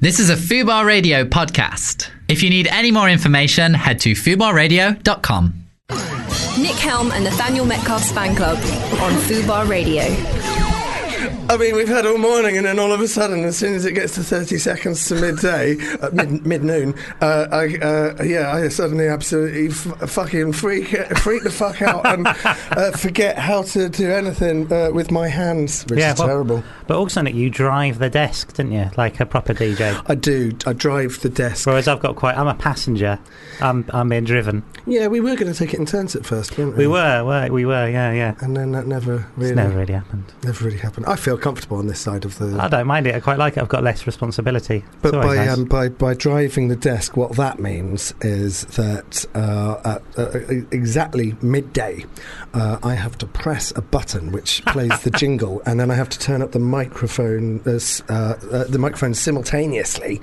This is a Fubar Radio podcast. If you need any more information, head to fubarradio.com. Nick Helm and Nathaniel Metcalf's fan club on Fubar Radio. I mean, we've had all morning, and then all of a sudden, as soon as it gets to 30 seconds to midday, uh, mid, mid noon, uh, I, uh, yeah, I suddenly absolutely f- fucking freak, freak the fuck out and uh, forget how to do anything uh, with my hands, which Yeah, is well- terrible. But also, Nick, you drive the desk, didn't you? Like a proper DJ. I do. I drive the desk. Whereas I've got quite. I'm a passenger. I'm I'm being driven. Yeah, we were going to take it in turns at first, weren't we? We were, were we were, yeah, yeah. And then that never really, It's never really happened. never really happened. I feel comfortable on this side of the. I don't mind it. I quite like it. I've got less responsibility. It's But by, nice. um, by by driving the desk, what that means is that uh, at uh, exactly midday, uh, I have to press a button which plays the jingle, and then I have to turn up the microphone uh, uh, the microphone simultaneously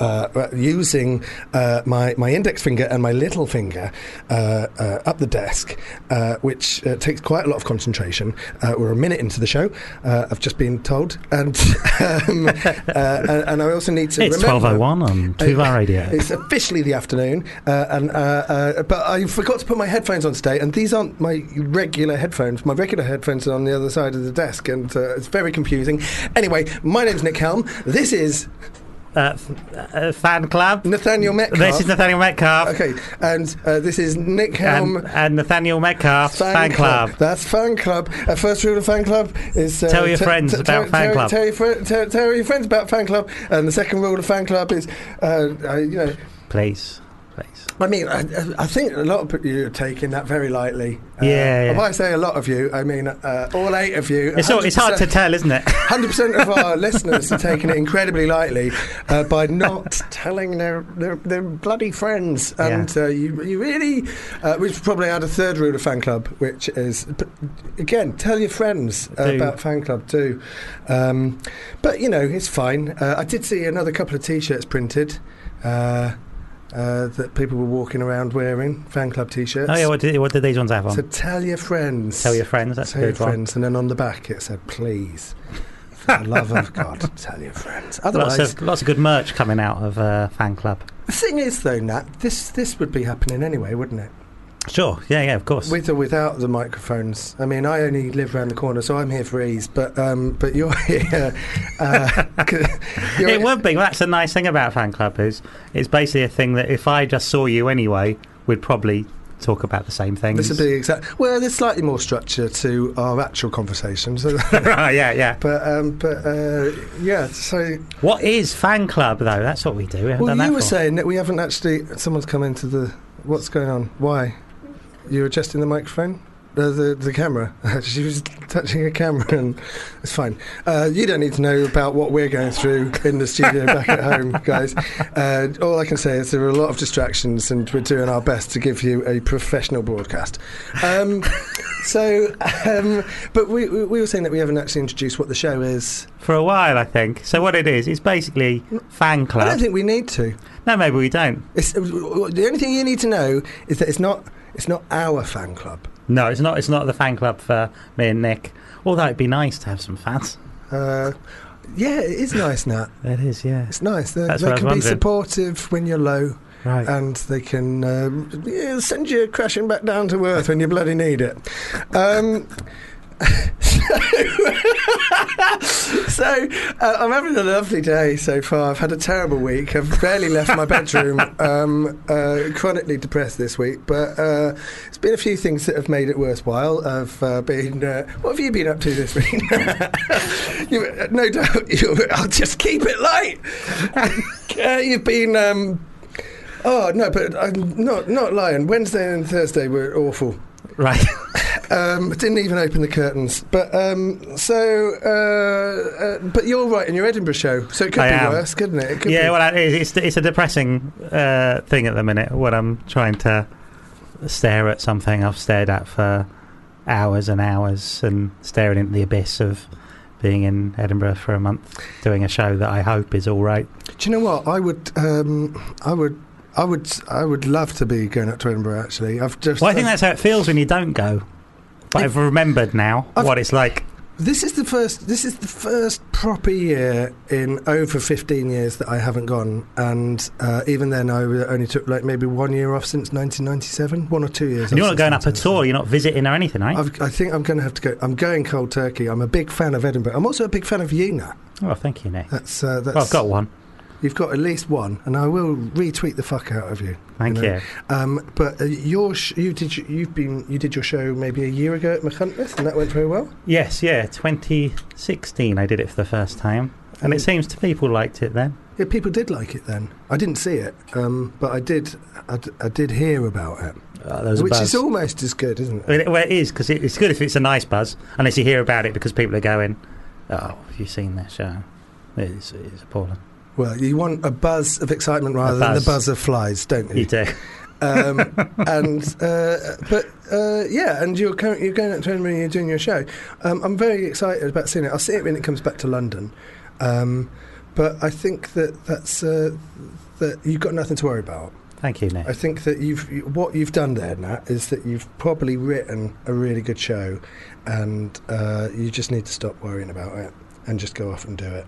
uh, uh, using uh, my my index finger and my little finger uh, uh, up the desk, uh, which uh, takes quite a lot of concentration. Uh, we're a minute into the show. Uh, I've just been told, and um, uh, and, I also need to. it's remember- twelve oh one on Fubar Radio. it's officially the afternoon, uh, and uh, uh, but I forgot to put my headphones on today, and these aren't my regular headphones. My regular headphones are on the other side of the desk, and uh, it's very confusing. Anyway, my name's Nick Helm. This is Uh, f- uh, fan club. Nathaniel Metcalf. This is Nathaniel Metcalf. Okay, and uh, this is Nick Helm. And, and Nathaniel Metcalf fan, club. That's fan club. Uh, first rule of fan club is uh, Tell your te- friends te- about te- fan club. Tell your, fri- tell, tell your friends about fan club. And the second rule of fan club is, uh, uh, you know, Please, please. I mean, I, I think a lot of you are taking that very lightly. Uh, Yeah, yeah. When I say a lot of you, I mean uh, all eight of you. It's, all, it's hard to tell, isn't it? Hundred percent of our listeners are taking it incredibly lightly uh, by not telling their, their their bloody friends, and uh, you you really uh, we should probably had a third rule of fan club, which is again tell your friends uh, about fan club too. Um, but you know it's fine. Uh, I did see another couple of T-shirts printed. Uh, uh, that people were walking around wearing fan club T-shirts. Oh yeah, what did, what did these ones have on? So tell your friends. Tell your friends. That's Tell your good one. friends, and then on the back it said, "Please, for the love of God, tell your friends." Otherwise, Lots of lots of good merch coming out of uh, fan club. the thing is, though, Nat, this this would be happening anyway, wouldn't it? Sure, yeah, yeah, of course. With or without the microphones. I mean, I only live around the corner, so I'm here for ease. But um, but you're here. Uh, you're it would be. Well, that's the nice thing about fan club is it's basically a thing that if I just saw you anyway, we'd probably talk about the same things. This would be exact. Well, there's slightly more structure to our actual conversations. right, yeah, yeah. but um, but uh, yeah. So What is fan club though? That's what we do. We haven't Well, you were for- saying that we haven't actually. Someone's come into the. What's going on? Why? You were adjusting the microphone? Uh, the the camera. she was touching a camera, and it's fine. Uh, you don't need to know about what we're going through in the studio back at home, guys. Uh, all I can say is there are a lot of distractions, and we're doing our best to give you a professional broadcast. Um, so, um, but we, we we were saying that we haven't actually introduced what the show is. for a while, I think. So what it is, it's basically fan club. I don't think we need to. no, maybe we don't. It's, the only thing you need to know is that it's not it's not our fan club. No, it's not. It's not the fan club for me and Nick. Although it'd be nice to have some fans. Uh, yeah, it is nice, Nat. It is, yeah. It's nice. They, they what I was can be supportive when you're low, Right. and they can um, yeah, send you crashing back down to earth when you bloody need it. Um, so uh, I'm having a lovely day so far. I've had a terrible week. I've barely left my bedroom. Um, uh, chronically depressed this week, but uh, there's been a few things that have made it worthwhile. I've uh, been. Uh, what have you been up to this week? you, no doubt. You, I'll just keep it light. uh, you've been. Um, oh no, but I'm not not lying. Wednesday and Thursday were awful. right. Um, didn't even open the curtains. But um, so, uh, uh, but you're right in your Edinburgh show, so it could I be am. worse, couldn't it? it could yeah, be. well. It's, it's a depressing uh, thing at the minute when I'm trying to stare at something I've stared at for hours and hours and staring into the abyss of being in Edinburgh for a month doing a show that I hope is all right. Do you know what? I would, um, I would, I would, I would love to be going up to Edinburgh. Actually, I've just. Well, I think I've- that's how it feels when you don't go. But I've remembered now I've- what it's like. This is the first. This is the first proper year in over 15 years that I haven't gone, and uh, even then I only took like maybe one year off since 1997, one or two years. And you're not going up at all. You're not visiting or anything, right? I've, I think I'm going to have to go. I'm going cold turkey. I'm a big fan of Edinburgh. I'm also a big fan of you, Nat. Oh, thank you, Nick. That's, uh, that's Well, I've got one. You've got at least one, and I will retweet the fuck out of you. Thank know. you. Um, but uh, your sh- you did you've been you did your show maybe a year ago at Machynlleth, and that went very well. Yes, yeah, 2016 I did it for the first time. And it seems to people liked it then. Yeah, people did like it then. I didn't see it, um, but I did. I, d- I did hear about it, Uh, there was a which buzz. is almost as good, isn't I it? well, it is because it, it's good if it's a nice buzz, unless you hear about it because people are going, "Oh, have you seen this show?" It's, it's appalling. Well, you want a buzz of excitement rather than the buzz. of flies, don't You you? do. um, and uh, but uh, yeah, and you're current, you're going out to Edinburgh and you're doing your show. Um, I'm very excited about seeing it. I'll see it when it comes back to London. Um, but I think that that's uh, that you've got nothing to worry about. Thank you, Nick. I think that you've you- what you've done there, Nat, is that you've probably written a really good show, and uh, you just need to stop worrying about it and just go off and do it.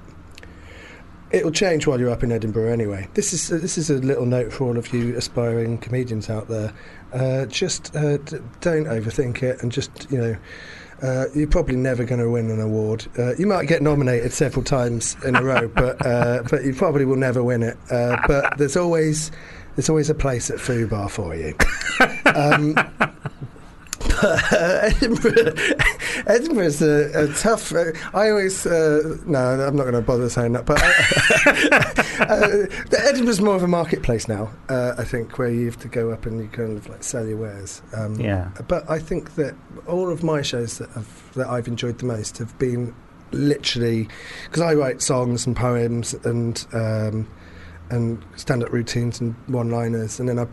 It'll change while you're up in Edinburgh anyway. This is this is a little note for all of you aspiring comedians out there. Uh, just uh, d- don't overthink it, and just you know. Uh, you're probably never going to win an award. Uh, you might get nominated several times in a row, but uh, but you probably will never win it. Uh, but there's always there's always a place at Fubar for you. Um, Edinburgh, Edinburgh's a, a tough. Uh, I always uh, no, I'm not going to bother saying that. But uh, uh, Edinburgh's more of a marketplace now. Uh, I think where you have to go up and you kind of like sell your wares. Um, Yeah. But I think that all of my shows that I've, that I've enjoyed the most have been literally because I write songs and poems and um, and stand-up routines and one-liners, and then I.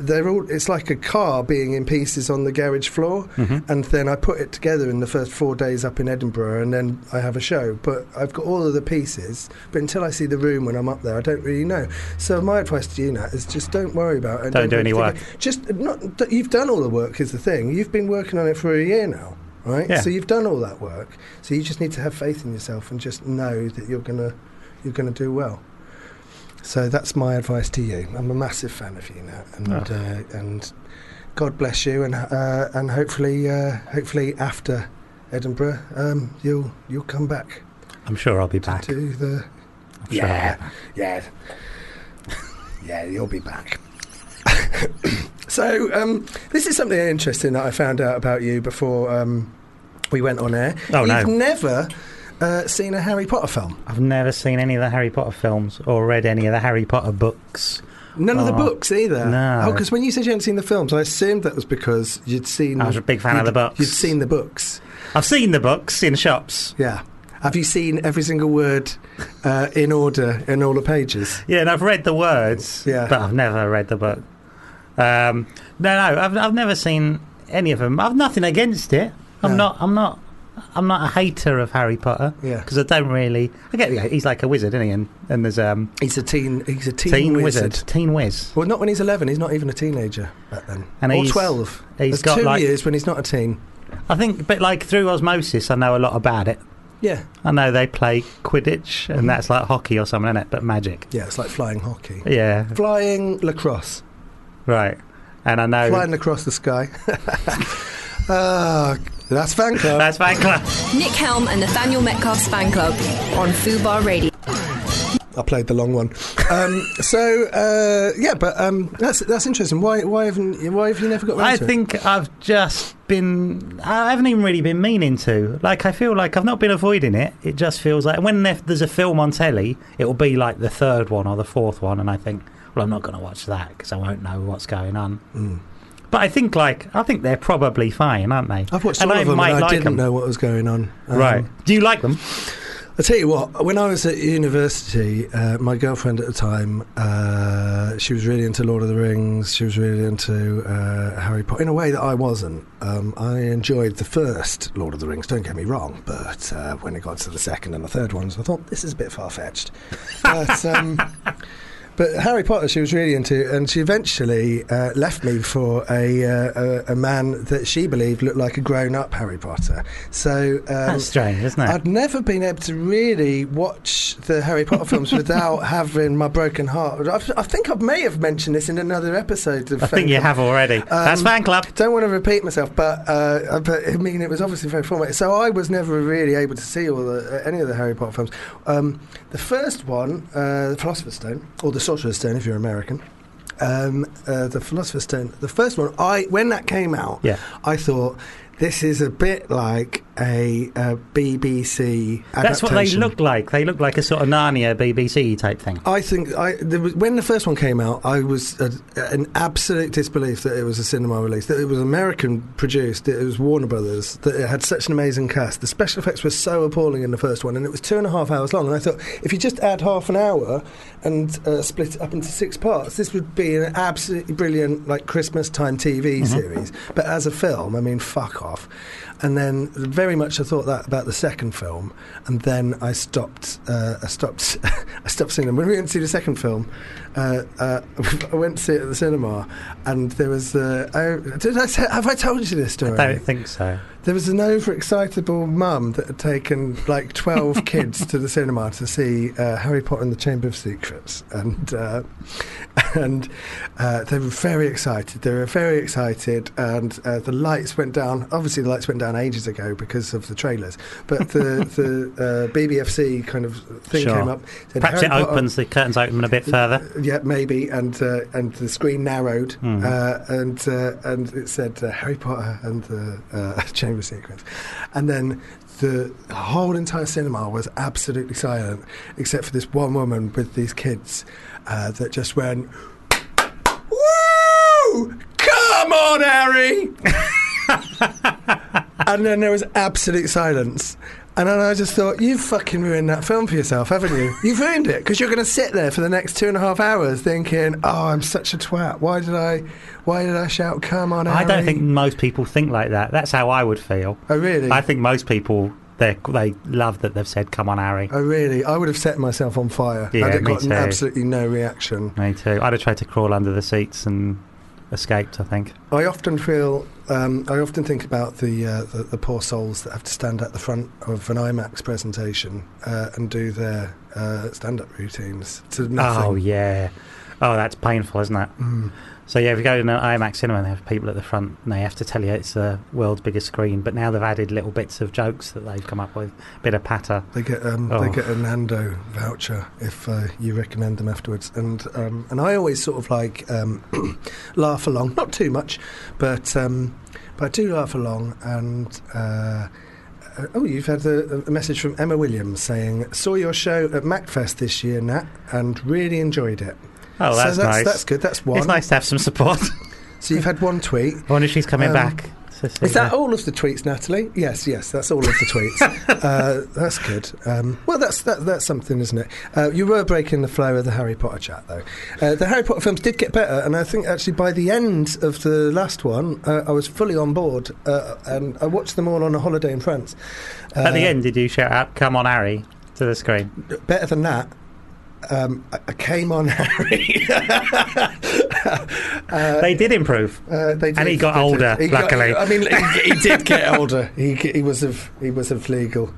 They're all. It's like a car being in pieces on the garage floor, Mhm. and then I put it together in the first four days up in Edinburgh, and then I have a show. But I've got all of the pieces, but until I see the room when I'm up there, I don't really know. So my advice to you, Nat, is just don't worry about it. and Don't do any work. it. Just not. You've done all the work. Is the thing. You've been working on it for a year now, right? Yeah. So you've done all that work. So you just need to have faith in yourself and just know that you're gonna you're gonna do well. So that's my advice to you. I'm a massive fan of you, Nat, and Oh. uh, and God bless you, and uh, and hopefully uh, hopefully after Edinburgh, um, you'll you'll come back I'm sure I'll be back. To the I'm sure yeah back. yeah yeah you'll be back. so um, this is something interesting that I found out about you before um, we went on air. Oh, no. You've never uh, seen a Harry Potter film. I've never seen any of the Harry Potter films or read any of the Harry Potter books. None of the Oh, books either. no. Oh, because when you said you hadn't seen the films, I assumed that was because you'd seen. I was a big fan of you'd- the books. You'd seen the books. I've seen the books in shops. Yeah. Have you seen every single word uh, in order in all the pages? Yeah, and I've read the words, Yeah. but I've never read the book. Um, no, no, I've, I've never seen any of them. I've nothing against it. I'm No. not. I'm not. I'm not a hater of Harry Potter Yeah. because I don't really. I get yeah, he's like a wizard, isn't he? And, and there's um He's a teen. He's a teen, teen, wizard. wizard, teen whiz. Well, not when he's eleven. He's not even a teenager back then. And or he's- twelve. he's There's got two like- years when he's not a teen. I think, but like through osmosis, I know a lot about it. Yeah. I know they play Quidditch, and Mhm. that's like hockey or something, isn't it? But magic. Yeah. It's like flying hockey. Yeah, Flying lacrosse. right. And I know Flying across the sky. Ah, that's fan club. that's fan club. Nick Helm and Nathaniel Metcalf's fan club on Fubar Radio. I played the long one. Um, so uh, yeah, but um, that's that's interesting. Why why haven't you, why have you never got I to it? think I've just been. I haven't even really been meaning to. Like, I feel like I've not been avoiding it. It just feels like when there's a film on telly, it will be like the third one or the fourth one, and I think, well, I'm not going to watch that because I won't know what's going on. Mm. But I think, like, I think they're probably fine, aren't they? I've watched And all I of them and I like didn't them. know what was going on. Um, right? Do you like them? I tell you what, when I was at university, uh, my girlfriend at the time, uh, she was really into Lord of the Rings. She was really into uh, Harry Potter in a way that I wasn't. Um, I enjoyed the first Lord of the Rings. Don't get me wrong, but uh, when it got to the second and the third ones, I thought this is a bit far fetched. But um, But Harry Potter, she was really into, and she eventually uh, left me for a, uh, a a man that she believed looked like a grown-up Harry Potter. So um, That's strange, isn't it? I'd never been able to really watch the Harry Potter films without having my broken heart. I've, I think I may have mentioned this in another episode. Of I think you Fan have already. That's Um, fan club. Don't want to repeat myself, but uh, but I mean it was obviously very formative. So I was never really able to see all the uh, any of the Harry Potter films. Um, the first one, uh, the Philosopher's Stone, or the Sorcerer's Stone, if you're American. Um, uh, the Philosopher's Stone. The first one, I when that came out, Yeah. I thought this is a bit like a, uh BBC. That's what they look like. They look like a sort of Narnia BBC type thing. I think I was, when the first one came out, I was uh, in absolute disbelief that it was a cinema release, that it was American produced, that it was Warner Brothers, that it had such an amazing cast. The special effects were so appalling in the first one, and it was two and a half hours long. And I thought, if you just add half an hour and uh, split it up into six parts, this would be an absolutely brilliant like Christmas time TV series. But as a film, I mean, fuck off. And then very much I thought that about the second film, and then I stopped. Uh, I stopped. I stopped seeing them. When we went to see the second film, uh, uh, I went to see it at the cinema, and there was. Uh, did I say, have I told you this story? I don't think so. There was an overexcitable mum that had taken like 12 kids to the cinema to see uh, Harry Potter and the Chamber of Secrets. And, uh, and uh, they were very excited. They were very excited. And uh, the lights went down. Obviously, the lights went down ages ago because of the trailers. But the, the uh, BBFC kind of thing Sure. came up. said, Perhaps "Harry it Potter- opens, the curtains open a bit further. Yeah, maybe, and uh, and the screen narrowed, Hmm. uh, and uh, and it said uh, Harry Potter and the uh, Chamber Secrets, and then the whole entire cinema was absolutely silent, except for this one woman with these kids uh, that just went, "Woo! Come on, Harry!" and then there was absolute silence. And then I just thought, you've fucking ruined that film for yourself, haven't you? You've ruined it because you're going to sit there for the next two and a half hours thinking, "Oh, I'm such a twat. Why did I? Why did I shout? Come on, Harry? I don't think most people think like that. That's how I would feel. Oh, really? I think most people they they love that they've said, "Come on, Harry." oh, really? I would have set myself on fire. Yeah, I'd have me gotten too. absolutely no reaction. Me too. I'd have tried to crawl under the seats and escaped. I think. I often feel, um, I often think about the, uh, the the poor souls that have to stand at the front of an IMAX presentation uh, and do their uh, stand-up routines to nothing. Oh yeah. Oh, that's painful, isn't it? Mm. So yeah, if you go to an IMAX cinema and they have people at the front and they have to tell you it's the world's biggest screen, but now they've added little bits of jokes that they've come up with, a bit of patter. They get um, Oh. they get a Nando voucher if uh, you recommend them afterwards, and um, and I always sort of like um, laugh along, not too much, but um, but I do laugh along. And uh, uh, oh, you've had a, a message from Emma Williams saying saw your show at MacFest this year, Nat, and really enjoyed it. Oh, that's, so that's, nice. That's good. That's one. It's nice to have some support. So you've had one tweet. I wonder if she's coming Um, back. Is that all of the tweets, Natalie? Yes, yes, that's all of the tweets. uh, that's good. Um, well, that's that, that's something, isn't it? Uh, you were breaking the flow of the Harry Potter chat, though. Uh, the Harry Potter films did get better, and I think actually by the end of the last one, uh, I was fully on board, uh, and I watched them all on a holiday in France. Uh, At the end, did you shout out, "Come on, Harry" to the screen? better than that. Um, I, I came on Harry. they did improve. Uh, they And he got older, He got- luckily. I mean, he, he did get older. He, he was of he was of legal.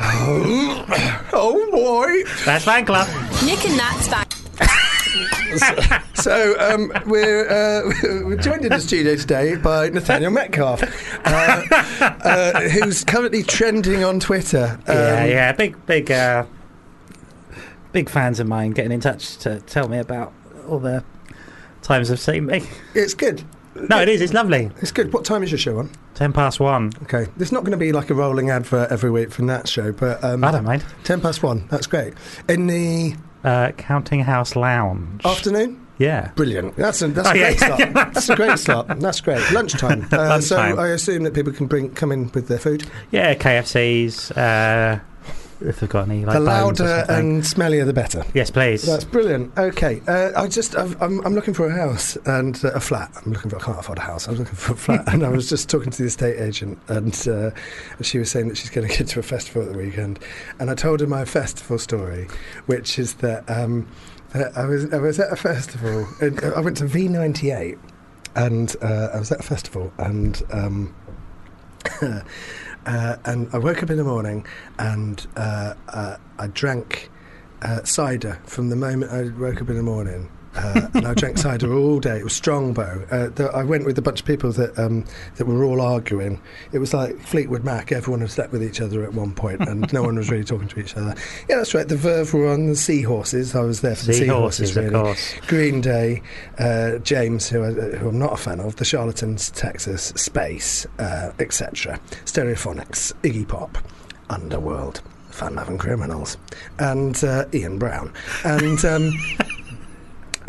Oh, oh boy! That's fan club. Nick and Nat's back. So um, we're uh, we're joined in the studio today by Nathaniel Metcalf, uh, uh, who's currently trending on Twitter. Um, yeah, yeah, big, big, uh, big fans of mine getting in touch to tell me about all the times they've seen me. It's good. No, it is. It's lovely. It's good. What time is your show on? Ten past one. Okay, there's not going to be like a rolling advert every week from that show, but um, I don't mind. ten past one. That's great. In the Uh, Counting House Lounge. afternoon. Yeah. Brilliant. That's a, that's Oh, a yeah, great slot. That's a great slot. That's great. Lunchtime. Uh, Lunchtime. So I assume that people can bring come in with their food. Yeah, KFCs. Uh, if they've got any, like the louder and smellier, the better. Yes, please. That's brilliant. Okay, uh, I just I've, I'm I'm looking for a house and uh, a flat. I'm looking for I can't afford a house. I'm looking for a flat, and I was just talking to the estate agent, and uh, she was saying that she's going to get to a festival at the weekend, and I told her my festival story, which is that. Um, I was I was at a festival. And I went to V98, and uh, I was at a festival, and um, uh, and I woke up in the morning, and uh, uh, I drank uh, cider from the moment I woke up in the morning. Uh, and I drank cider all day. It was Strongbow. Uh, the, I went with a bunch of people that um, that were all arguing. It was like Fleetwood Mac. Everyone had slept with each other at one point, and no one was really talking to each other. Yeah, that's right. The Verve were on the Seahorses. I was there for the Seahorses, really. course. Green Day, uh, James, who, I, who I'm not a fan of, The Charlatans, Texas, Space, uh, etc. Stereophonics, Iggy Pop, Underworld, Fun Loving Criminals, and uh, Ian Brown. And. Um,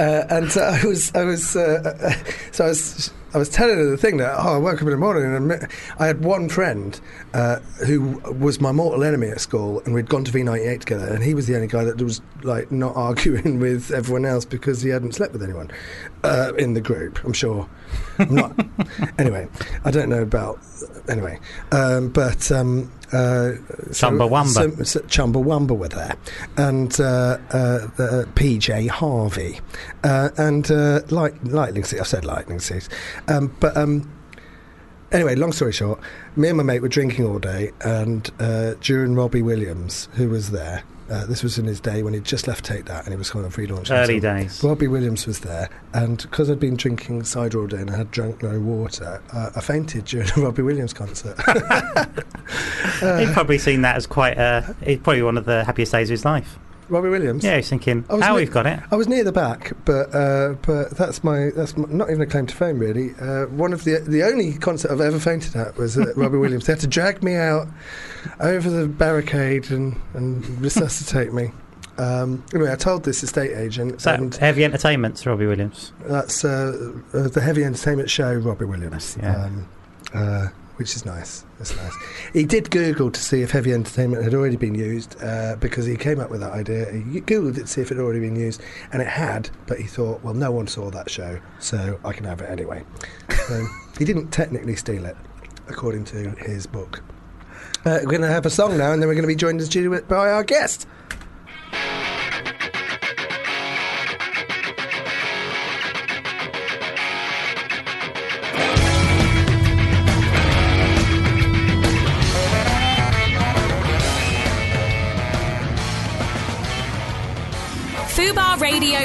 Uh, and so I was, I was, uh, uh, so I was, I was telling her the thing that oh, I woke up in the morning and I I had one friend uh, who was my mortal enemy at school, and we'd gone to V98 together, and he was the only guy that was like not arguing with everyone else because he hadn't slept with anyone uh, in the group. I'm sure. I'm not. anyway, I don't know about. Anyway, um, but. Um, uh, so- Chumbawamba. so- so Chumbawamba were there, and uh, uh, the, PJ Harvey, uh, and uh, light, lightning seeds. I said lightning seeds, um, but um, anyway, long story short, me and my mate were drinking all day, and uh, during Robbie Williams, who was there, uh, this was in his day when he'd just left Take That, and he was kind of relaunching. Early himself. days. Robbie Williams was there, and because I'd been drinking cider all day and I had drunk no water, uh, I fainted during a Robbie Williams concert. He'd probably seen that as quite a. It's probably one of the happiest days of his life. Robbie Williams. Yeah, he's thinking, I was how li- we've got it. I was near the back, but uh, but that's my that's m not even a claim to fame really. Uh, one of the the only concert I've ever fainted at was at Robbie Williams. They had to drag me out over the barricade and, and resuscitate me. Um, anyway, I told this estate agent, and heavy entertainment's Robbie Williams? that's uh, uh, the heavy entertainment show, Robbie Williams. Yeah. Um, uh, which is nice. That's nice. He did Google to see if heavy entertainment had already been used uh, because he came up with that idea. He Googled it to see if it had already been used, and it had. But he thought, well, no one saw that show, so I can have it anyway. So he didn't technically steal it, according to his book. Uh, we're going to have a song now, and then we're going to be joined in the studio by our guest.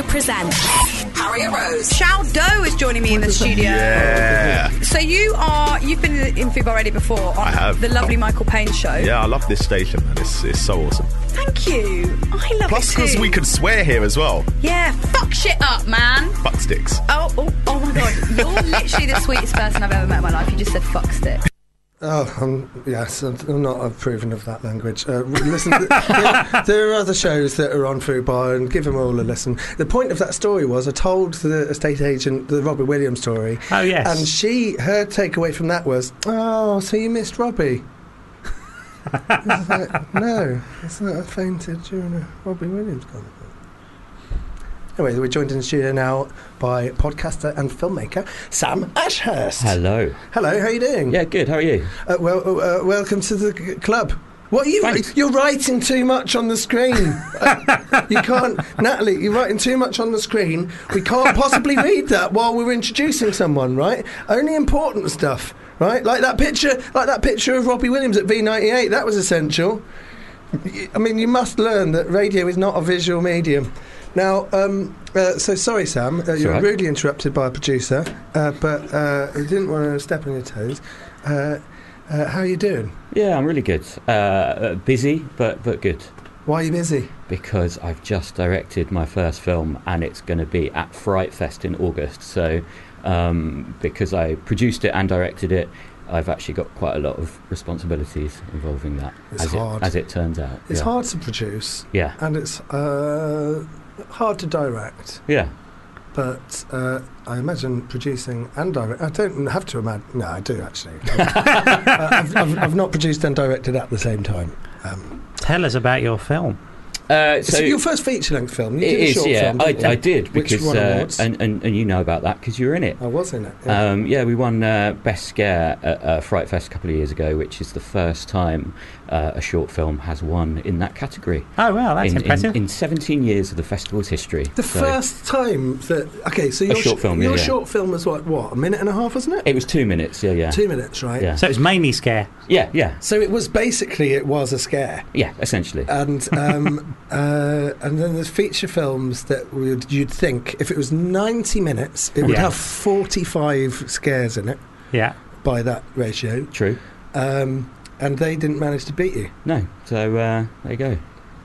Fubar presents. Harriet Rose. Shao Doe is joining me in the studio. Yeah. So you are you've been in Fubar already before on I have. the lovely Michael Payne show. Yeah, I love this station, man. It's, it's so awesome. Thank you. I love Plus, it because we could swear here as well. Yeah, fuck shit up, man. Fuck sticks. Oh, oh, oh my god, you're literally the sweetest person I've ever met in my life. You just said fuck stick. Oh, um, yes, I'm not approving of that language. Uh, listen, there, there are other shows that are on Fubar, and give them all a listen. The point of that story was I told the estate agent the Robbie Williams story, Oh, yes. and she her takeaway from that was, "Oh, so you missed Robbie." Like, no, it's not. I fainted during a Robbie Williams concert. Anyway, we're joined in the studio now by podcaster and filmmaker Sam Ashurst. Hello. Hello, how are you doing? Yeah, good. How are you? Uh, well, uh, uh, welcome to the club. What are you? Thanks. You're writing too much on the screen. Uh, you can't, Natalie. You're writing too much on the screen. We can't possibly read that while we're introducing someone, right? Only important stuff, right? Like that picture, like that picture of Robbie Williams at V98. That was essential. I mean, you must learn that radio is not a visual medium. Now, um, uh, so sorry, Sam. Uh, you were right. rudely interrupted by a producer, uh, but uh, he didn't want to step on your toes. Uh, uh, how are you doing? Yeah, I'm really good. Uh, Uh, busy, but but good. Why are you busy? Because I've just directed my first film, and it's going to be at Fright Fest in August. So, um, because I produced it and directed it, I've actually got quite a lot of responsibilities involving that. It's as hard. It, as it turns out. It's yeah. hard to produce Yeah, and it's uh, hard to direct. yeah. But uh, I imagine producing and direct. I don't have to imagine. No, I do actually. uh, I've, I've, I've not produced and directed at the same time. Um, Tell us about your film. Uh, So so your first feature-length film. You it did a is, short yeah. film. I, didn't you? I did Which because won uh, and, and and you know about that because you were in it. I was in it. Yeah. Um, yeah, we won uh, Best Scare at uh, Fright Fest a couple of years ago, which is the first time uh, a short film has won in that category. Oh well, that's in, impressive. In, in 17 years of the festival's history. the So first time that okay, so A your short sh- film, your yeah. short film was what? What a minute and a half, wasn't it? It was two minutes, yeah, yeah. Two minutes, right? Yeah. so it was mainly scare. Yeah, yeah, So it was basically it was a scare, yeah, essentially. and um, uh, and then there's feature films that would you'd think if it was 90 minutes, it would Yeah. have 45 scares in it Yeah. by that ratio, True. um, and they didn't manage to beat you. No, so uh, there you go.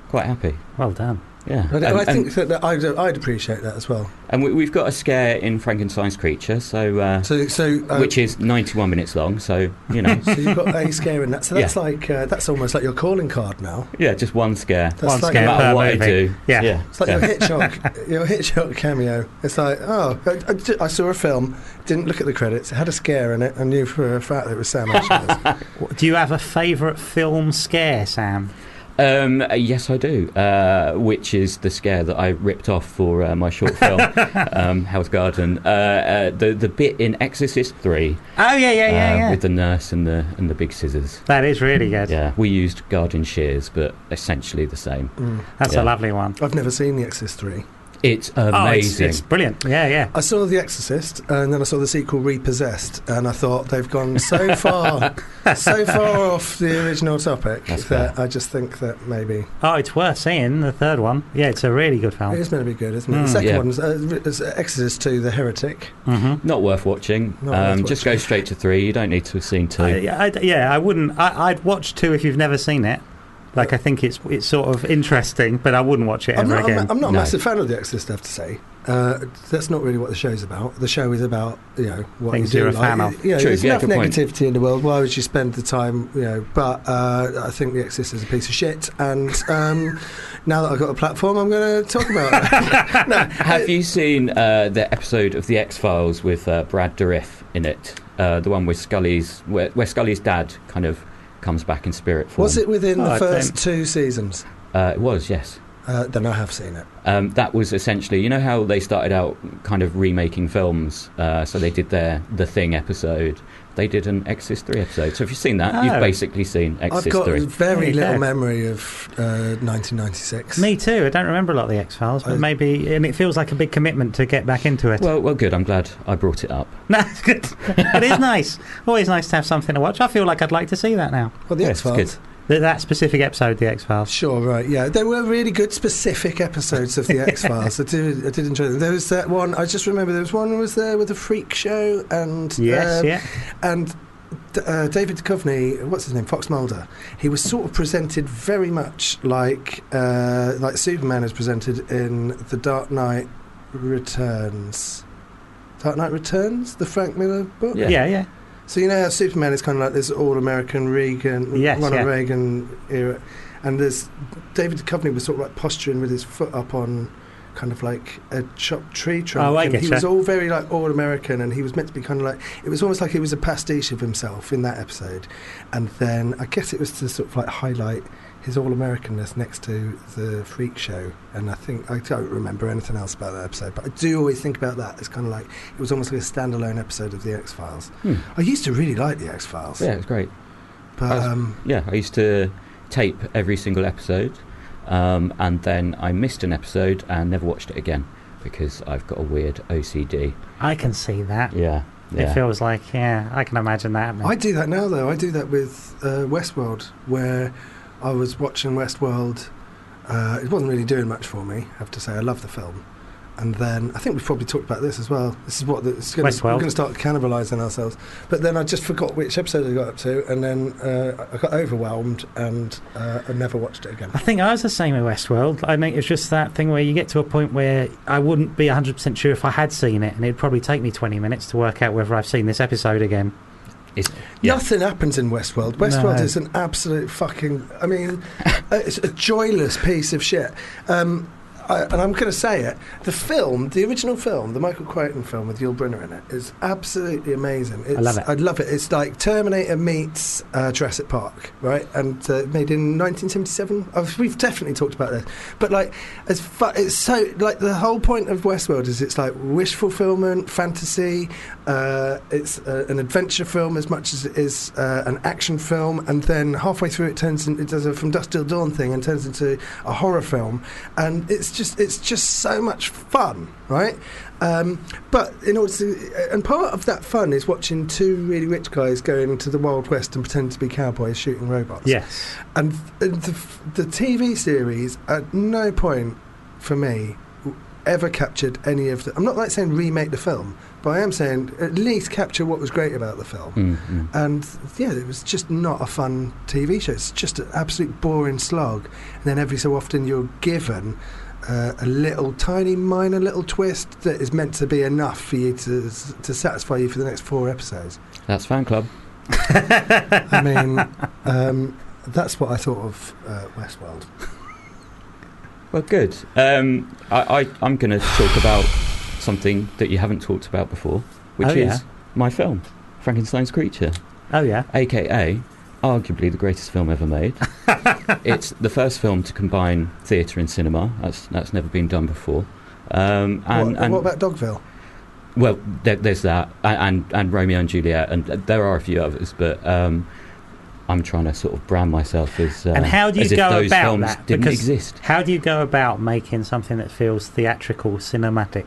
Quite happy. Well done. Yeah. But And- I think and, that, that I'd, I'd appreciate that as well. and we, we've got a scare in Frankenstein's Creature, so uh, So so uh, which is 91 minutes long. So you know, so you've got a scare in that. So that's Yeah. like uh, that's almost like your calling card now. yeah, just one scare. That's One like scare no matter per what movie. I do. Yeah. yeah. It's like yeah. your Hitchcock, your Hitchcock cameo. It's like, oh, I, I saw a film, didn't look at the credits, it had a scare in it, and knew for a fact that it was Sam Do you have a favourite film scare, Sam? Um, uh, yes, I do. Uh, which is the scare that I ripped off for uh, my short film, um, Hell's Garden. Uh, uh, the the bit in Exorcist Three Oh yeah, yeah, yeah, uh, yeah. with the nurse and the and the big scissors. that is really good. Yeah, we used garden shears, but essentially the same. Mm. That's Yeah. a lovely one. I've never seen The Exorcist 3. It's Oh, it's, amazing. it's brilliant. Yeah, yeah. I saw The Exorcist, and then I saw the sequel Repossessed, and I thought they've gone so far, so far off the original topic That's that fair. I just think that maybe Oh, it's worth seeing the third one. Yeah, it's a really good film. It is meant to be good, isn't it? Mm. The second Yeah. one's uh, Exorcist 2, The Heretic. hmm Not worth watching. Not um, worth just watching. go straight to three. You don't need to have seen two. I, I, yeah, I wouldn't. I, I'd watch two if you've never seen it. Like, I think it's it's sort of interesting, but I wouldn't watch it I'm ever not, I'm, again. I'm not a massive fan of The Exorcist, I have to say. Uh, that's not really what the show's about. The show is about, you know, what Things you do. you're a like, fan of. You know, True, there's yeah, enough good point. negativity in the world. Why would you spend the time, you know? But uh, I think The Exorcist is a piece of shit. And um, now that I've got a platform, I'm going to talk about it. no, Have you seen uh, the episode of The X Files with uh, Brad Dourif in it? Uh, the one with Scully's, where, where Scully's dad kind of comes back in spirit form. Was it within Oh, the first don't- two seasons? Uh, it was, yes. Uh, then I have seen it. Um, that was essentially, you know how they started out kind of remaking films. Uh, so they did their The Thing episode. They did an Exorcist three episode. So if you've seen that, Oh. you've basically seen I've Exorcist got three. very There little go. memory of uh, 1996. Me too. I don't remember a lot of the X Files, but I- maybe, and it feels like a big commitment to get back into it. Well, well, good. I'm glad I brought it up. no, it's good. it is nice. Always nice to have something to watch. I feel like I'd like to see that now. Well, the Yeah, X it's Files. That, specific episode, the X Files. Sure, right, yeah. There were really good specific episodes of the X Files. I did, I did enjoy them. There was that one. I just remember there was one was there with a freak show and Yes, um, yeah. and uh, David Duchovny, what's his name, Fox Mulder. He was sort of presented very much like uh, like Superman is presented in The Dark Knight Returns. Dark Knight Returns, the Frank Miller book. Yeah. Yeah, yeah. So you know how Superman is kind of like this all-American Reagan, Yes, Ronald yeah. Reagan era, and there's David Duchovny was sort of like posturing with his foot up on kind of like a chopped tree trunk. Oh, I and he was all very like all-American, and he was meant to be kind of like it was almost like he was a pastiche of himself in that episode, and then I guess it was to sort of like highlight his all-Americanness next to the freak show, and I think I don't remember anything else about that episode, but I do always think about that. It's kind of like it was almost like a standalone episode of the X Files. Hmm. I used to really like the X Files, Yeah, it was great. but I was- um, Yeah, I used to tape every single episode, um, and then I missed an episode and never watched it again because I've got a weird OCD. I can see that. Yeah, It feels like, yeah, I can imagine that. happening. I do that now though. I do that with uh, Westworld, where I was watching Westworld. Uh, it wasn't really doing much for me, I have to say. I love the film. And then I think we've probably talked about this as well. This is what the, it's gonna, Westworld. we're going to start cannibalising ourselves. But then I just forgot which episode I got up to, and then uh, I got overwhelmed, and uh, I never watched it again. I think I was the same with Westworld. I think it's just that thing where you get to a point where I wouldn't be 100% sure if I had seen it, and it'd probably take me 20 minutes to work out whether I've seen this episode again. It's- yeah. Nothing happens in Westworld. Westworld No. is an absolute fucking. I mean, it's a joyless piece of shit. Um, I, and I'm going to say it. The film, the original film, the Michael Crichton film with Yul Brynner in it, is absolutely amazing. It's, love it. I love it. It's like Terminator meets uh, Jurassic Park, right? And uh, made in 1977. Oh, we've definitely talked about this, but like, as fu- it's so like the whole point of Westworld is it's like wish fulfillment, fantasy. Uh, it's uh, an adventure film as much as it is uh, an action film, and then halfway through it turns in, it does a from dusk till dawn thing and turns into a horror film, and it's just it's just so much fun, right? Um, but in order to, and part of that fun is watching two really rich guys going into the Wild West and pretend to be cowboys shooting robots. Yes. And th- the, the TV series, at no point for me, ever captured any of the. I'm not like saying remake the film, but I am saying at least capture what was great about the film. Mm, mm. And yeah, it was just not a fun TV show. It's just an absolute boring slog. And then every so often you're given uh, a little tiny minor little twist that is meant to be enough for you to to satisfy you for the next four episodes. That's fan club. I mean, um, that's what I thought of uh, Westworld. Well, good. Um, I, I, I'm going to talk about something that you haven't talked about before, which Oh, is yeah. my film, Frankenstein's Creature, Oh yeah. aka arguably the greatest film ever made. it's the first film to combine theatre and cinema. That's that's never been done before. Um, and, what, and what about Dogville? well, there, there's that, and, and and Romeo and Juliet, and there are a few others, but um, I'm trying to sort of brand myself as uh, and how do you go about that? didn't Because exist. How do you go about making something that feels theatrical, cinematic?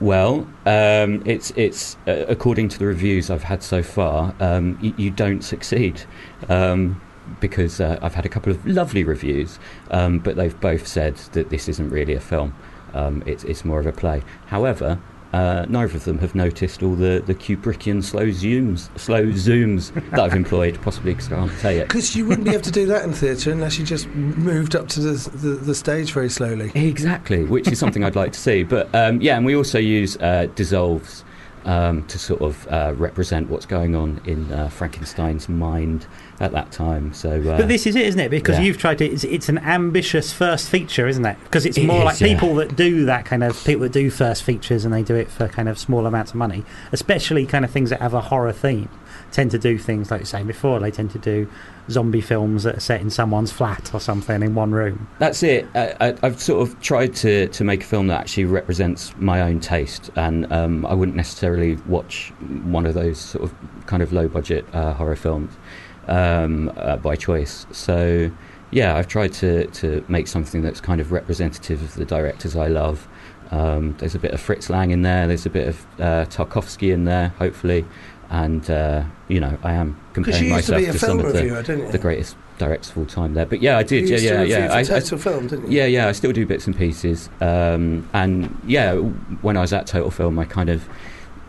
Well, um, it's it's uh, according to the reviews I've had so far, um, y- you don't succeed um, because uh, I've had a couple of lovely reviews, um, but they've both said that this isn't really a film. Um, it's it's more of a play. However. Uh, neither of them have noticed all the, the Kubrickian slow zooms, slow zooms that I've employed, possibly because I can't say it. Because you wouldn't be able to do that in theatre unless you just moved up to the, the, the stage very slowly. Exactly, which is something I'd like to see. But um, yeah, and we also use uh, dissolves um, to sort of uh, represent what's going on in uh, Frankenstein's mind at that time. So, uh, But this is it, isn't it? Because yeah. you've tried to. It's, it's an ambitious first feature, isn't it? Because it's It more is, like yeah. people that do that kind of people that do first features and they do it for kind of small amounts of money, especially kind of things that have a horror theme. Tend to do things like saying before. They tend to do zombie films that are set in someone's flat or something in one room. That's it. I, I've sort of tried to, to make a film that actually represents my own taste, and um, I wouldn't necessarily watch one of those sort of kind of low budget uh, horror films um, uh, by choice. So, yeah, I've tried to, to make something that's kind of representative of the directors I love. Um, there's a bit of Fritz Lang in there, there's a bit of uh, Tarkovsky in there, hopefully, and uh, you know, I am comparing used to myself to some of the, reviewer, didn't you? the greatest directors of all time there. But yeah, I did. You Yeah, yeah, yeah. I, I, Film, didn't you? yeah, yeah, I still do bits and pieces. Um, and yeah, when I was at Total Film, I kind of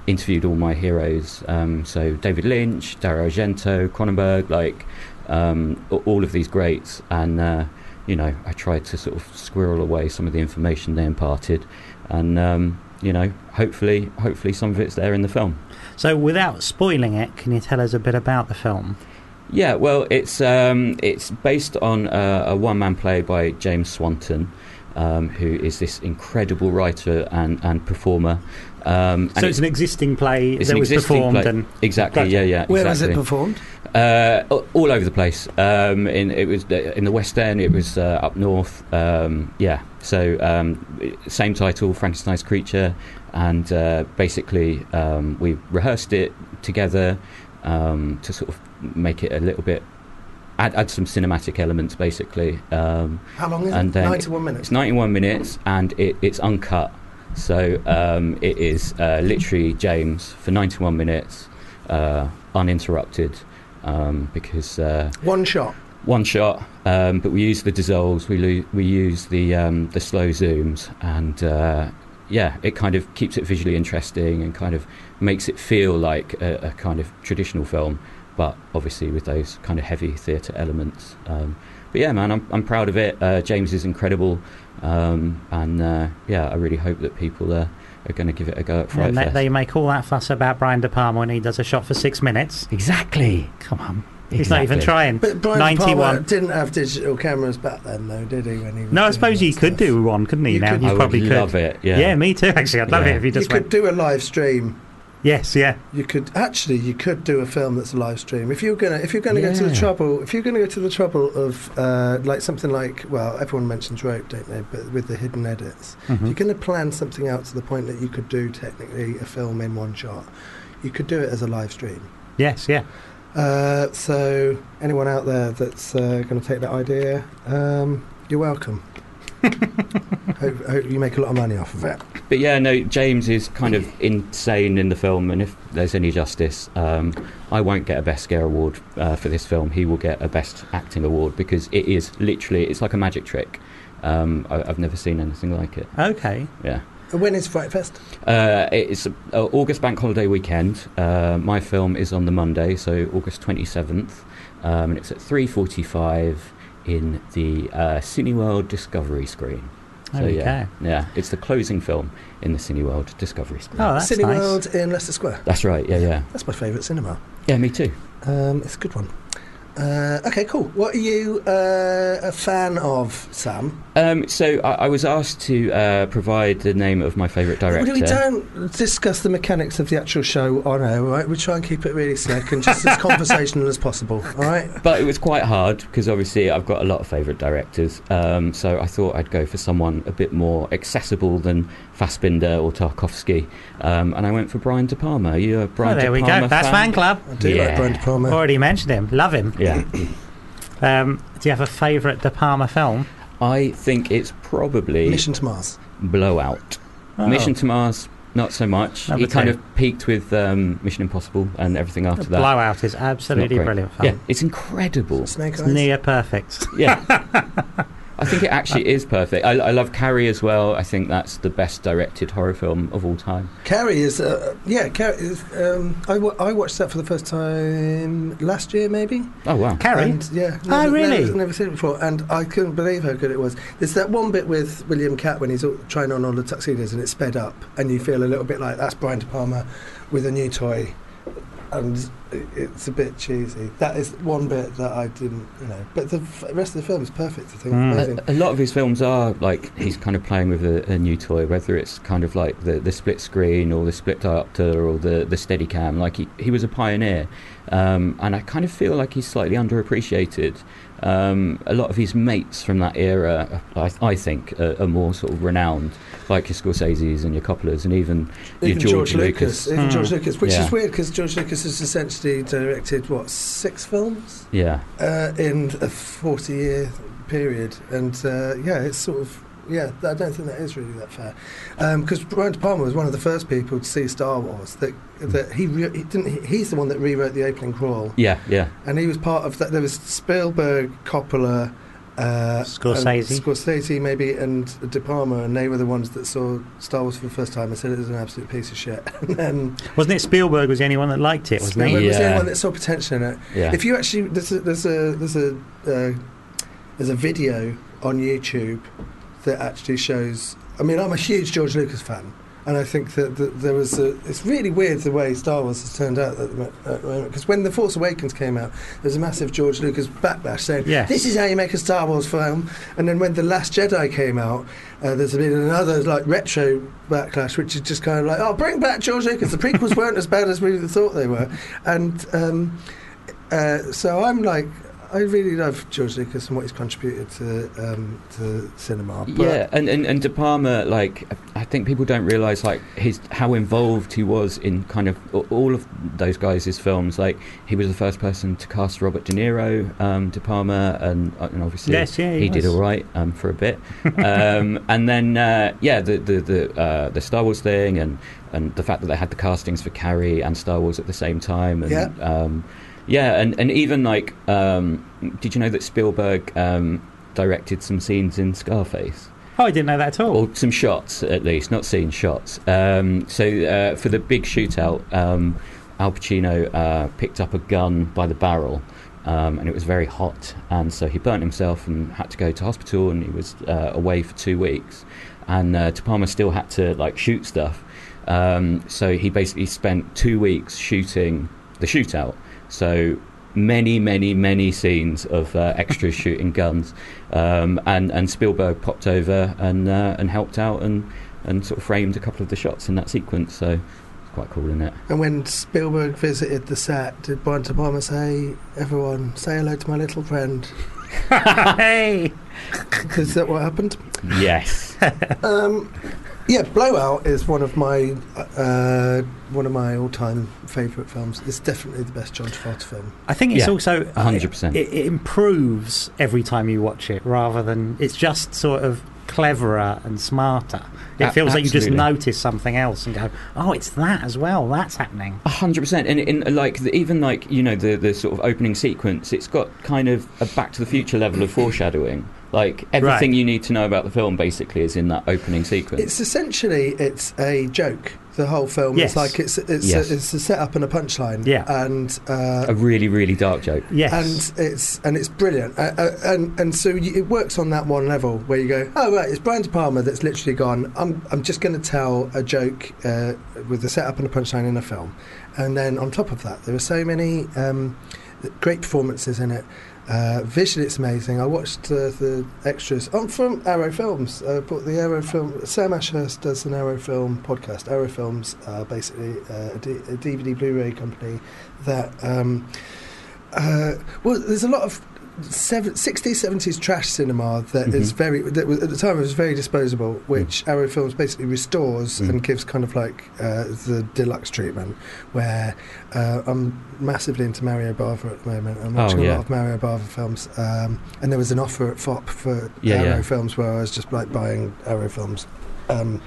interviewed all my heroes. Um, so David Lynch, Dario Argento, Cronenberg, like um, all of these greats. And, uh, you know, I tried to sort of squirrel away some of the information they imparted. And, um, you know, hopefully, hopefully some of it's there in the film. So, without spoiling it, can you tell us a bit about the film? Yeah, well, it's um, it's based on uh, a one-man play by James Swanton, um, who is this incredible writer and, and performer. Um, So and it's an existing play it's that an was performed, play. and exactly, Gotcha. yeah, yeah. Where was it performed? Uh, all over the place. Um, in it was in the West End. It was uh, up north. Um, yeah. So um, same title, Frankenstein's creature, and uh, basically um, we rehearsed it together um, to sort of make it a little bit. Add, add some cinematic elements, basically. Um, How long is And it? then 91 minutes. it's 91 minutes and it, it's uncut. So um, it is uh, literally James for 91 minutes, uh, uninterrupted, um, because uh, One shot. One shot. Um, but we use the dissolves, we lo- we use the um, the slow zooms, and uh, yeah, it kind of keeps it visually interesting and kind of makes it feel like a, a kind of traditional film, but obviously with those kind of heavy theatre elements. Um, but yeah, man, I'm I'm proud of it. Uh, James is incredible, um, and uh, yeah, I really hope that people are, are going to give it a go at Fright and they, they make all that fuss about Brian De Palma when he does a shot for six minutes. exactly. Come on. He's not even trying. But Brian De Palma 91. didn't have digital cameras back then, though, did he? When he was No, I suppose that he could stuff? do one, couldn't he? You now could- you I would probably could. love it. Yeah. Yeah. me too. Actually, I'd love Yeah. it if he You just You could went. do a live stream. Yes, yeah. You could actually, you could do a film that's a live stream. If you're gonna, if you're gonna go to the trouble, if you're gonna go to the trouble of uh, like something like, well, everyone mentions rope, don't they? But with the hidden edits, if Mhm. you're gonna plan something out to the point that you could do technically a film in one shot, you could do it as a live stream. Yes, yeah. Uh, so anyone out there that's uh, going to take that idea, um, you're welcome. hope, hope you make a lot of money off of it. But yeah, no, James is kind of insane in the film, and if there's any justice, um, I won't get a Best Scare Award uh, for this film. He will get a Best Acting Award because it is literally, it's like a magic trick. Um, I, I've never seen anything like it. Okay. Yeah. And When is Fright Fest? Uh, it's uh, August Bank Holiday weekend. Uh, my film is on the Monday, so August 27th, um, and it's at 3:45 in the uh, Cineworld Discovery screen. So Okay. yeah, yeah, it's the closing film in the Cineworld Discovery screen. Oh, that's Cineworld in Leicester Square. That's right. Yeah, yeah, That's my favourite cinema. yeah. Me too. Um, it's a good one. Uh, okay, cool. What are you uh, a fan of, Sam? Um, so I, I was asked to uh, provide the name of my favourite director. We don't discuss the mechanics of the actual show on air, right? We try and keep it really slick and just as conversational as possible, all right? But it was quite hard because obviously I've got a lot of favourite directors. Um, so I thought I'd go for someone a bit more accessible than Fassbinder or Tarkovsky. Um, and I went for Brian De Palma. Are you a Brian oh, there De we Palma go. That's fan club. I do like Brian De Palma. Already mentioned him. Love him. Yeah. Um, do you have a favourite De Palma film? I think it's probably Mission to Mars. Blowout. Oh. Mission to Mars, not so much. Number he kind two. of peaked with um, Mission Impossible and everything after that. Blowout is absolutely brilliant film. Yeah, it's incredible. Snake It's Eyes. near perfect. Yeah. I think it actually is perfect. I, I love Carrie as well. I think that's the best directed horror film of all time. Carrie is, uh, yeah, Carrie is. Um, I, watched that for the first time last year, maybe. Oh wow! Carrie? And, yeah. Oh, never- really? Never, never seen it before, and I couldn't believe how good it was. There's that one bit with William Katt when he's all, trying on all the tuxedos and it's sped up, and you feel a little bit like that's Brian De Palma with a new toy, and it's a bit cheesy. That is one bit that I didn't, you know. But the f- rest of the film is perfect. I think. Mm. A, a lot of his films are like he's kind of playing with a, a new toy, whether it's kind of like the, the split screen or the split diopter or the the steady cam. Like he, he was a pioneer, um, and I kind of feel like he's slightly underappreciated. Um, a lot of his mates from that era, I, I think, are, are more sort of renowned, like your Scorsese's and your Coppolas, and even your Even George, George, Lucas. Lucas, even Hmm. George Lucas, which Yeah. is weird because George Lucas has essentially directed what six films Yeah, uh, in a forty-year period, and uh, yeah, it's sort of yeah. I don't think that is really that fair because Brian De Palma was one of the first people to see Star Wars. That that he, re- he didn't. He, he's the one that rewrote the opening crawl, yeah, yeah. and he was part of that. There was Spielberg, Coppola. Uh, Scorsese. Scorsese, maybe, and De Palma, and they were the ones that saw Star Wars for the first time and said it was an absolute piece of shit. and then Wasn't it Spielberg was the only one that liked it, wasn't Spielberg he? was the only one that saw potential in it. yeah. If you actually there's a there's a there's a uh, there's a video on YouTube that actually shows. I mean, I'm a huge George Lucas fan, and I think that, that there was a. It's really weird the way Star Wars has turned out at the at the moment. Because when the Force Awakens came out, there was a massive George Lucas backlash saying, Yes. "This is how you make a Star Wars film." And then when the Last Jedi came out, uh, there's been another like retro backlash, which is just kind of like, "Oh, bring back George Lucas." The prequels weren't as bad as we thought they were, and. Um, uh, so I'm like, I really love George Lucas and what he's contributed to um, to cinema. But yeah, and, and and De Palma, like I think people don't realise like his how involved he was in kind of all of those guys' films. Like he was the first person to cast Robert De Niro, um, De Palma, and, uh, and obviously Yes, yeah, he he, did all right um, for a bit. um, and then uh, yeah, the the the, uh, the Star Wars thing, and and the fact that they had the castings for Carrie and Star Wars at the same time, and Yeah. Yeah, and and even like, um, did you know that Spielberg um, directed some scenes in Scarface? Oh, I didn't know that at all. Or some shots, at least, not scenes, shots. Um, so uh, for the big shootout, um, Al Pacino uh, picked up a gun by the barrel, um, and it was very hot, and so he burnt himself and had to go to hospital, and he was uh, away for two weeks. And uh, De Palma still had to like shoot stuff, um, so he basically spent two weeks shooting the shootout. So many, many, many scenes of uh, extras shooting guns, um, and and Spielberg popped over and uh, and helped out and and sort of framed a couple of the shots in that sequence. So it's quite cool, isn't it? And when Spielberg visited the set, did Brian De Palma say, "Everyone, say hello to my little friend"? hey, Is that what happened? Yes. Um, yeah, Blowout is one of my uh, one of my all-time favourite films. It's definitely the best John Travolta film. I think it's Yeah, also 100%. It, it improves every time you watch it, rather than it's just sort of cleverer and smarter. It A- feels like you just notice something else and go, "Oh, it's that as well. That's happening." A hundred percent, and in like the, even like you know the the sort of opening sequence, it's got kind of a Back to the Future level of foreshadowing. Like everything Right. you need to know about the film basically is in that opening sequence. It's essentially it's a joke. The whole film Yes. is like it's it's Yes. a, it's a setup and a punchline. Yeah. and uh, a really really dark joke. Yes, and it's and it's brilliant. Uh, uh, and and so you, it works on that one level where you go, oh right, it's Brian De Palma that's literally gone. I'm I'm just going to tell a joke uh, with a setup and a punchline in a film, and then on top of that, there are so many um, great performances in it. Uh, visually, it's amazing. I watched uh, the extras. I'm from Arrow Films. Uh, but the Arrow film. Sam Ashurst does an Arrow Film podcast. Arrow Films, uh, basically uh, a, D- a DVD Blu-ray company that. Um, uh, well, there's a lot of seven, 60s, 70s trash cinema that is Mhm. very, that was, at the time it was very disposable, which Arrow Films basically restores Mm. and gives kind of like uh, the deluxe treatment. Where uh, I'm massively into Mario Bava at the moment. I'm Oh, watching a lot of Mario Bava films. Um, and there was an offer at Fopp for Yeah, Arrow yeah. Films where I was just like buying Arrow Films. Um,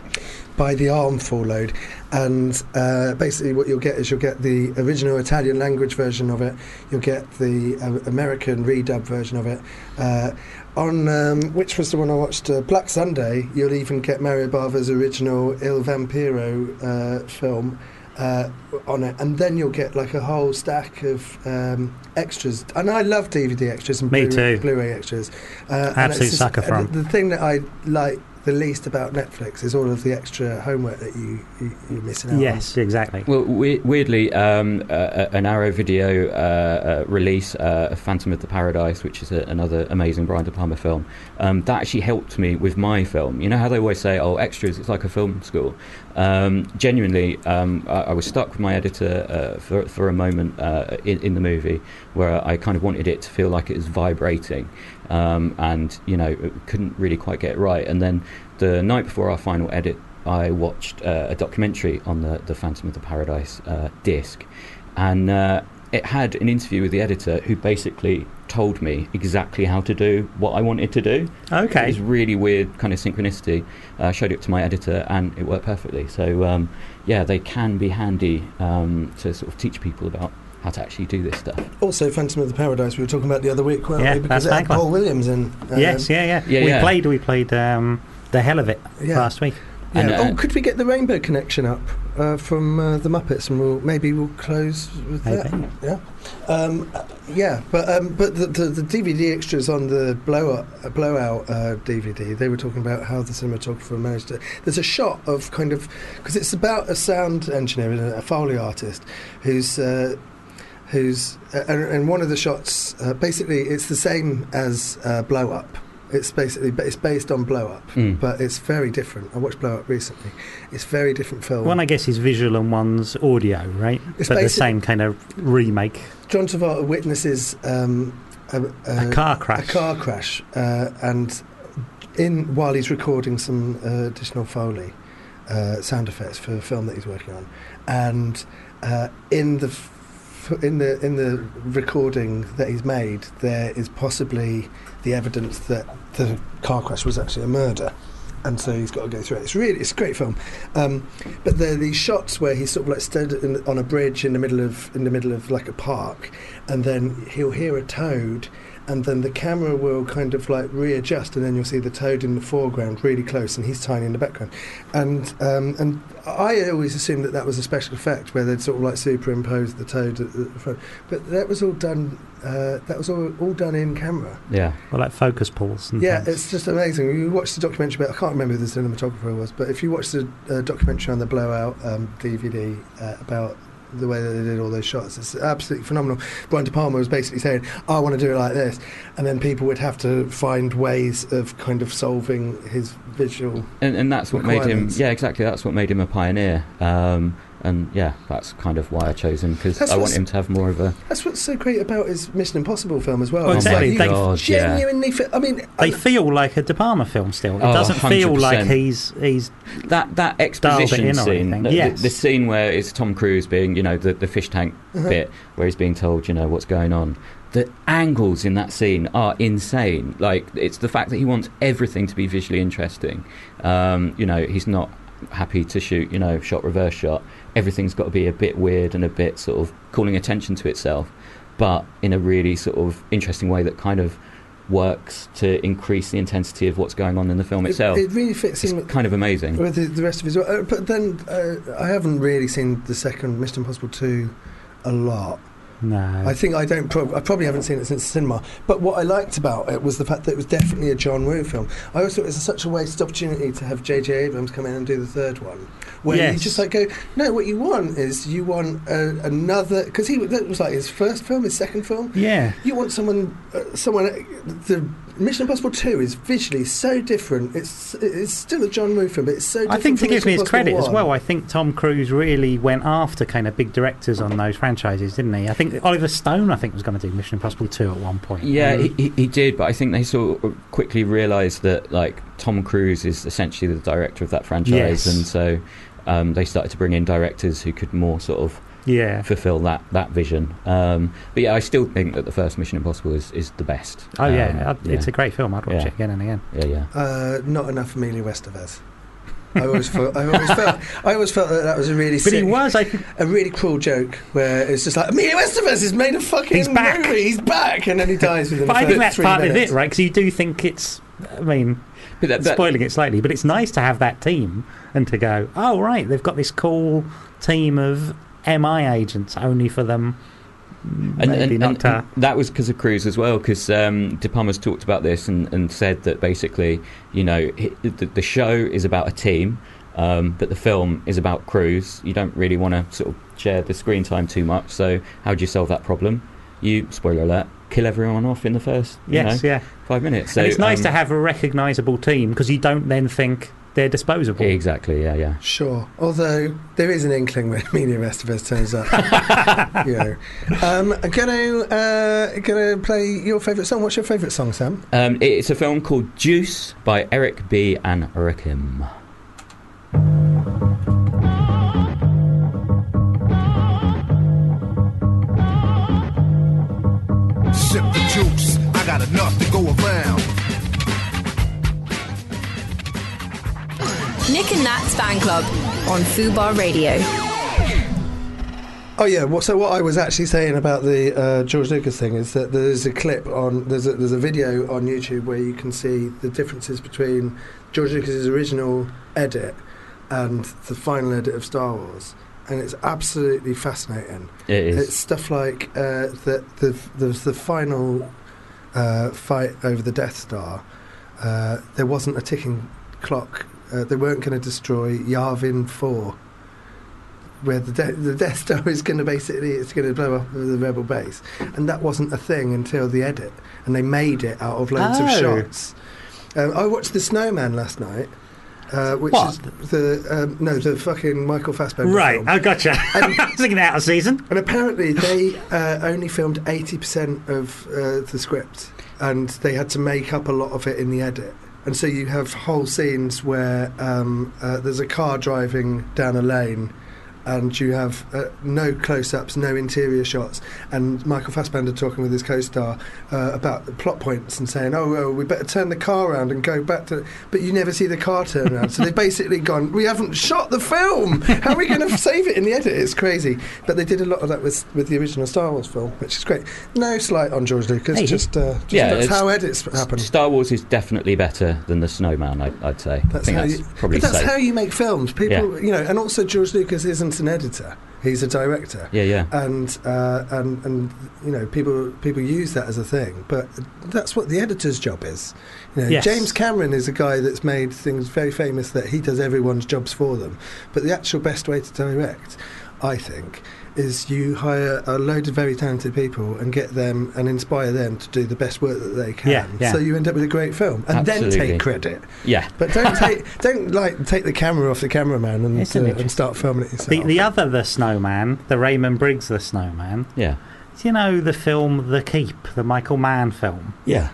by the armful load, and uh, basically what you'll get is you'll get the original Italian language version of it, you'll get the uh, American redub version of it. Uh, on um, which was the one I watched, uh, Black Sunday, you'll even get Mario Bava's original Il Vampiro uh, film. Uh, on it, and then you'll get like a whole stack of um, extras. And I love DVD extras and Me Blu-ray, too. Blu-ray extras. Uh, Absolute sucker for and 'em. The thing that I like the least about Netflix is all of the extra homework that you, you you're missing out. yes, exactly. Well, we- weirdly, um, uh, uh, an Arrow video uh, uh, release, uh, Phantom of the Paradise, which is a, another amazing Brian De Palma film, um, that actually helped me with my film. You know how they always say, "Oh, extras, it's like a film school." Um, genuinely, um, I, I was stuck with my editor uh, for for a moment uh, in, in the movie where I kind of wanted it to feel like it was vibrating, um, and you know couldn't really quite get it right. And then the night before our final edit, I watched uh, a documentary on the the Phantom of the Paradise uh, disc, and uh, it had an interview with the editor who basically told me exactly how to do what I wanted to do. It Okay, was really weird kind of synchronicity. Uh, showed it to my editor, and it worked perfectly. So um, yeah, they can be handy um, to sort of teach people about how to actually do this stuff. Also, Phantom of the Paradise we were talking about the other week, weren't Yeah, we? Because that's it had Paul Williams in. um, yes, yeah, yeah. Yeah, we yeah. played. We played um, the hell of it Yeah. last week. Yeah. And, uh, oh, could we get the Rainbow Connection up uh, from uh, the Muppets, and we'll maybe we'll close with that. Maybe. Yeah, um, uh, yeah, but um, but the, the, the DVD extras on the blow up, blowout uh, DVD, they were talking about how the cinematographer managed to. There's a shot of kind of because it's about a sound engineer, and a foley artist, who's. Uh, Who's uh, and, and one of the shots uh, basically it's the same as uh, Blow Up. It's basically but it's based on Blow Up, Mm. but it's very different. I watched Blow Up recently. It's very different film. One, I guess, is visual and one's audio, right? It's but the same kind of remake. John Travolta witnesses um, a, A car crash. A car crash, uh, and in while he's recording some uh, additional foley uh, sound effects for a film that he's working on, and uh, in the f- in the in the recording that he's made, there is possibly the evidence that the car crash was actually a murder. And so he's got to go through it. It's really, it's a great film. Um, but there are these shots where he's sort of like stood on a bridge in the middle of in the middle of like a park, and then he'll hear a toad, and then the camera will kind of like readjust, and then you'll see the toad in the foreground, really close, and he's tiny in the background. And um, and I always assumed that that was a special effect where they'd sort of like superimpose the toad at the front, but that was all done. Uh, that was all, all done in camera. Yeah. Well, like focus pulls. And Yeah, things. it's just amazing. You watch the documentary about, I can't remember who the cinematographer was, but if you watch the uh, documentary on the Blowout um, DVD uh, about the way that they did all those shots. It's absolutely phenomenal. Brian De Palma was basically saying, "I want to do it like this," and then people would have to find ways of kind of solving his visual. and, and that's what made him. Yeah, exactly. That's what made him a pioneer. Um, and yeah, that's kind of why I chose him because I want him to have more of a. That's what's so great about his Mission Impossible film as well. Well, It's exactly. like They- you God, yeah. genuinely feel. I mean, They I- feel like a De Palma film still. It Oh, doesn't feel like he's he's That that exposition scene, anything. the, the- Yes. the scene where it's Tom Cruise being, you know, the, the fish tank Uh-huh. bit where he's being told, you know, what's going on. The angles in that scene are insane. Like it's the fact that he wants everything to be visually interesting. Um, you know, he's not happy to shoot, you know, shot reverse shot. Everything's got to be a bit weird and a bit sort of calling attention to itself, but in a really sort of interesting way that kind of works to increase the intensity of what's going on in the film itself. it really fits it's in with, kind of amazing. with the, the rest of his work. Uh, but then uh, I haven't really seen the second Mission Impossible two a lot. No. I think I don't. Prob- I probably haven't seen it since cinema. But what I liked about it was the fact that it was definitely a John Woo film. I always thought it was such a wasted opportunity to have J.J. Abrams come in and do the third one, where you just like go, no, what you want is you want uh, another because he that was like his first film, his second film. yeah. You want someone, uh, someone. The Mission Impossible Two is visually so different. It's it's still a John Woo film, but it's so. different I think to from give me his Mission Impossible credit as well, I think Tom Cruise really went after kind of big directors on those franchises, didn't he? I think Oliver Stone, I think, was going to do Mission Impossible 2 at one point. Yeah, he, he, he did, but I think they sort of quickly realised that like Tom Cruise is essentially the director of that franchise, Yes. and so um, they started to bring in directors who could more sort of yeah. fulfil that that vision. Um, but yeah, I still think that the first Mission Impossible is, is the best. Oh, yeah. Um, I'd- It's a great film. I'd watch Yeah. it again and again. yeah, yeah. Uh, not enough Emilio Estevez. I always felt. I always felt. I always felt that that was a really. But he sick- was, I a really cruel joke where it's just like Emilio Estevez has made a fucking He's back. movie. He's back, and then he dies within But I think that's three part minutes. of it, right? Because you do think it's. I mean, But that, that- spoiling it slightly, but it's nice to have that team and to go, oh, right, they've got this cool team of MI agents only for them. and, and, and, and that was because of Cruise as well, because um, De Palma's talked about this and, and said that basically, you know, the, the show is about a team, um, but the film is about Cruise. You don't really want to sort of share the screen time too much. So how do you solve that problem? You spoiler alert, kill everyone off in the first you Yes, know, yeah. five minutes. So and it's nice um, to have a recognisable team because you don't then think they're disposable. exactly, yeah, yeah. Sure. Although there is an inkling when Emilio Estevez turns up. you know. Um, I'm gonna uh, gonna play your favourite song. What's your favourite song, Sam? Um, it's a film called Juice by Eric B. and Rakim. Sip the juice, I got enough to go around. Nick and Nat's Fan Club on Fubar Radio. Oh yeah. Well, so what I was actually saying about the uh, George Lucas thing is that there's a clip on there's a, there's a video on YouTube where you can see the differences between George Lucas's original edit and the final edit of Star Wars, and it's absolutely fascinating. It is. It's stuff like uh, the, the the the final uh, fight over the Death Star. Uh, there wasn't a ticking clock. Uh, they weren't going to destroy Yavin Four, where the de- the Death Star is going to basically it's going to blow up the rebel base, and that wasn't a thing until the edit, and they made it out of loads of Oh. shots. Um, I watched The Snowman last night. Uh, which What? is the um, no the fucking Michael Fassbender Right, film. I gotcha. And- I was thinking out of season. And apparently, they uh, only filmed 80% of uh, the script, and they had to make up a lot of it in the edit. And so you have whole scenes where um, uh, there's a car driving down a lane, and you have uh, no close-ups, no interior shots, and Michael Fassbender talking with his co-star uh, about the plot points and saying, "Oh, well, we better turn the car around and go back to," but you never see the car turn around. so they've basically gone, "We haven't shot the film. How are we going to save it in the edit?" It's crazy. But they did a lot of that with with the original Star Wars film, which is great. No slight on George Lucas, Hey. just, uh, just Yeah, that's how edits happen. Star Wars is definitely better than the Snowman. I, I'd say. I That's think how that's you, probably but that's safe. how you make films. People, you know, and also George Lucas isn't an editor; he's a director. yeah, yeah. and uh, and and you know people people use that as a thing, but that's what the editor's job is. You know, Yes. James Cameron is a guy that's made things very famous that he does everyone's jobs for them. But the actual best way to direct, I think, is you hire a load of very talented people and get them and inspire them to do the best work that they can. Yeah, yeah. So you end up with a great film, and then take credit. Yeah. But don't take don't like take the camera off the cameraman and, uh, and start filming it yourself. The, the other the snowman, the Raymond Briggs the snowman. Yeah. Do you know the film The Keep, the Michael Mann film? Yeah.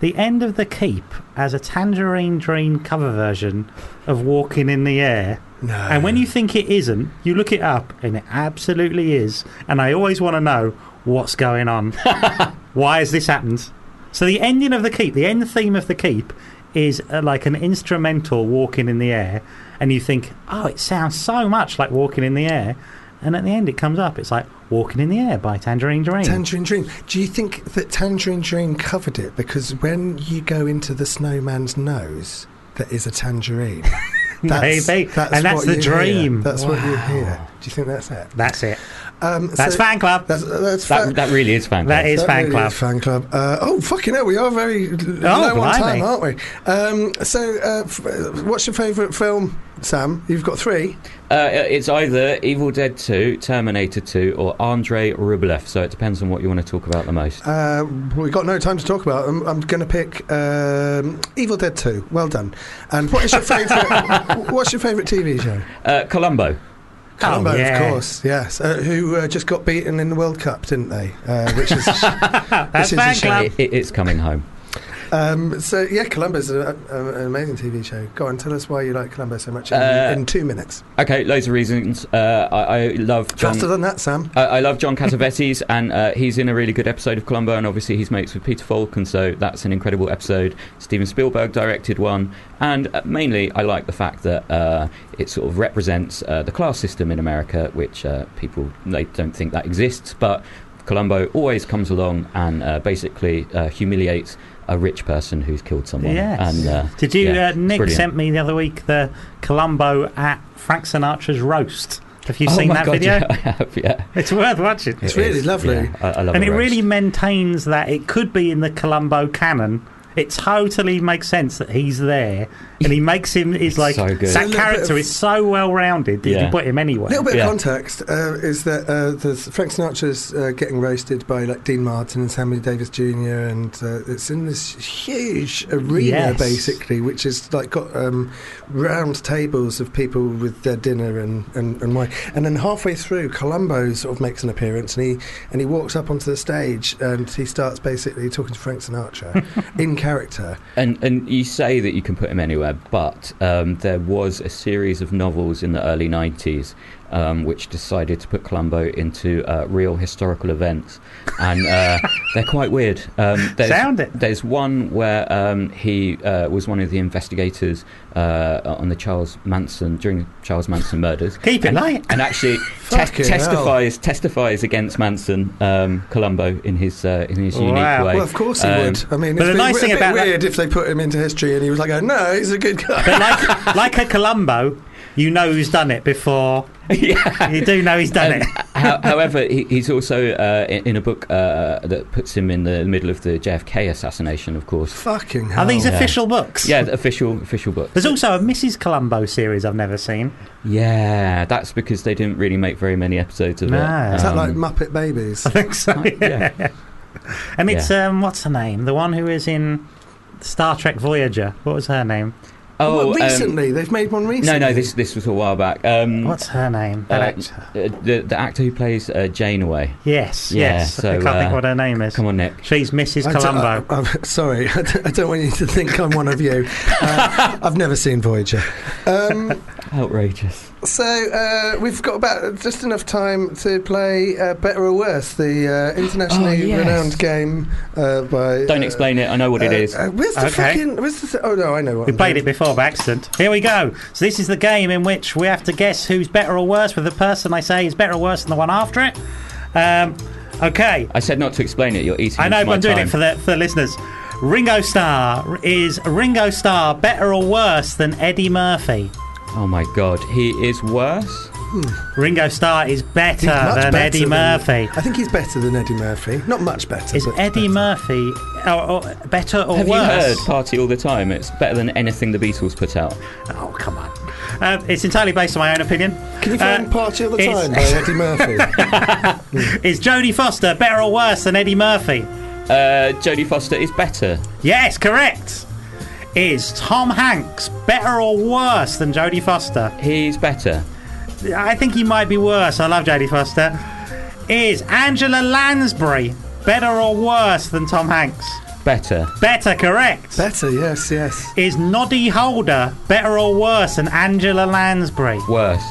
The end of The Keep has a Tangerine Dream cover version of Walking in the Air. No. And when you think it isn't, you look it up and it absolutely is. And I always want to know what's going on. Why has this happened? So the ending of The Keep, the end theme of The Keep is uh, like an instrumental walking in the air. And you think, oh, it sounds so much like walking in the air. And at the end, it comes up. It's like Walking in the Air by Tangerine Dream. Tangerine Dream. Do you think that Tangerine Dream covered it because when you go into the snowman's nose, there is a tangerine? Maybe. And that's the dream. Hear. That's what you hear. Do you think that's it? That's it. Um, That's so- fan club. That's, that's That, fan- that really is fan That club. is that fan really club. is fan club. Uh, oh, fucking hell, we are very l- low on Oh, blimey. time, aren't we? Um, so, uh, f- uh, what's your favourite film, Sam? You've got three. Uh, it's either Evil Dead 2, Terminator 2, or Andrei Rublev. So it depends on what you want to talk about the most. Uh, we've got no time to talk about. I'm, I'm going to pick um, Evil Dead 2. Well done. And what is your favourite? what's your favourite TV show? Uh, Columbo. Columbo, Oh, yeah. of course. Yes. Uh, who uh, just got beaten in the World Cup, didn't they? Uh, which is That's This is a shame. It, it, it's coming home. Um, so yeah. Columbo's a, a, an amazing TV show. Go on, tell us why you like Columbo so much in, Uh, in two minutes. Okay, loads of reasons. Uh, I, I love John. Faster than that, Sam. I, I love John Cassavetes, and uh, he's in a really good episode of Columbo, and obviously he's mates with Peter Falk, and so that's an incredible episode. Steven Spielberg directed one, and uh, mainly I like the fact that uh, it sort of represents uh, the class system in America, which uh, people they don't think that exists, but Columbo always comes along and uh, basically uh, humiliates a rich person who's killed someone. Yes. And, uh, Did you? yeah, uh, Nick brilliant. sent me the other week the Columbo at Frank Sinatra's roast. Have you oh seen my that God, video? Yeah, I have, yeah. It's worth watching. It's It really is, lovely. yeah. I, I love and a it roast. really maintains that it could be in the Columbo canon. It totally makes sense that he's there, and he makes him is like So good. That character of- is so well rounded that you can put him anywhere. A little bit Yeah. of context uh, is that uh, there's Frank Sinatra's uh, getting roasted by like Dean Martin and Sammy Davis Jr. and uh, it's in this huge arena Yes. basically, which is like got um, round tables of people with their dinner and, and, and wine. And then halfway through, Columbo sort of makes an appearance and he and he walks up onto the stage and he starts basically talking to Frank Sinatra in character. And and you say that you can put him anywhere, but um, there was a series of novels in the early '90s um, which decided to put Columbo into uh, real historical events, and uh, they're quite weird. Um, there's, Sound it. There's one where um, he uh, was one of the investigators uh, on the Charles Manson during the Charles Manson murders. Keep it and, light. and actually te- Fucking hell. testifies testifies against Manson, um, Columbo in his uh, in his unique way. Well, of course he Um, would. I mean, but it's the been nice a thing bit about that- weird if they put him into history and he was like, oh, "No, he's a good guy." But like like a Columbo, you know who's done it before. yeah. You do know he's done Um, it. how, however, he, he's also uh, in, in a book uh, that puts him in the middle of the JFK assassination, of course. Fucking hell. Are these yeah. official books? Yeah, official official book. There's also a Mrs. Columbo series I've never seen. Yeah, that's because they didn't really make very many episodes of No. it. Is that like Um, Muppet Babies? I think so. yeah. And it's um, what's her name? The one who is in Star Trek Voyager. What was her name? Oh, Well, um, recently they've made one recently. no, no, this this was a while back. Um, What's her name? That uh, actor. uh, the the actor who plays uh, Janeway. Yes, yeah, yes. so, I can't think uh, what her name is. Come on, Nick. She's Mrs. I don't- Columbo. I, am sorry, I don't, I don't want you to think I'm one of you. Uh, I've never seen Voyager. Um, Outrageous. so uh, we've got about just enough time to play uh, Better or Worse, the uh, internationally Oh, yes. renowned game uh, by. Don't uh, explain it. I know what it uh, is. Uh, where's the Okay. fucking? Where's the? oh no, I know what. we I'm played doing. it before by accident. Here we go. So this is the game in which we have to guess who's better or worse with the person I say is better or worse than the one after it. Um, okay. I said not to explain it. You're eating. I know, into but my I'm doing time. it for the for the listeners. Ringo Starr is Ringo Starr better or worse than Eddie Murphy? Oh my god, he is worse. Ringo Starr is better much than better Eddie than- Murphy. I think he's better than Eddie Murphy. Not much better. Is but Eddie better. Murphy or, or better or Have worse? you heard Party All the Time? It's better than anything the Beatles put out. Oh come on! Uh, it's entirely based on my own opinion. Can you Uh, find Party All the it's- Time by Eddie Murphy? Is Jodie Foster better or worse than Eddie Murphy? Uh, Jodie Foster is better. Yes, correct. Is Tom Hanks better or worse than Jodie Foster? He's better. I think he might be worse. I love Jodie Foster. Is Angela Lansbury better or worse than Tom Hanks? Better. Better, correct. Better, yes, yes. Is Noddy Holder better or worse than Angela Lansbury? Worse.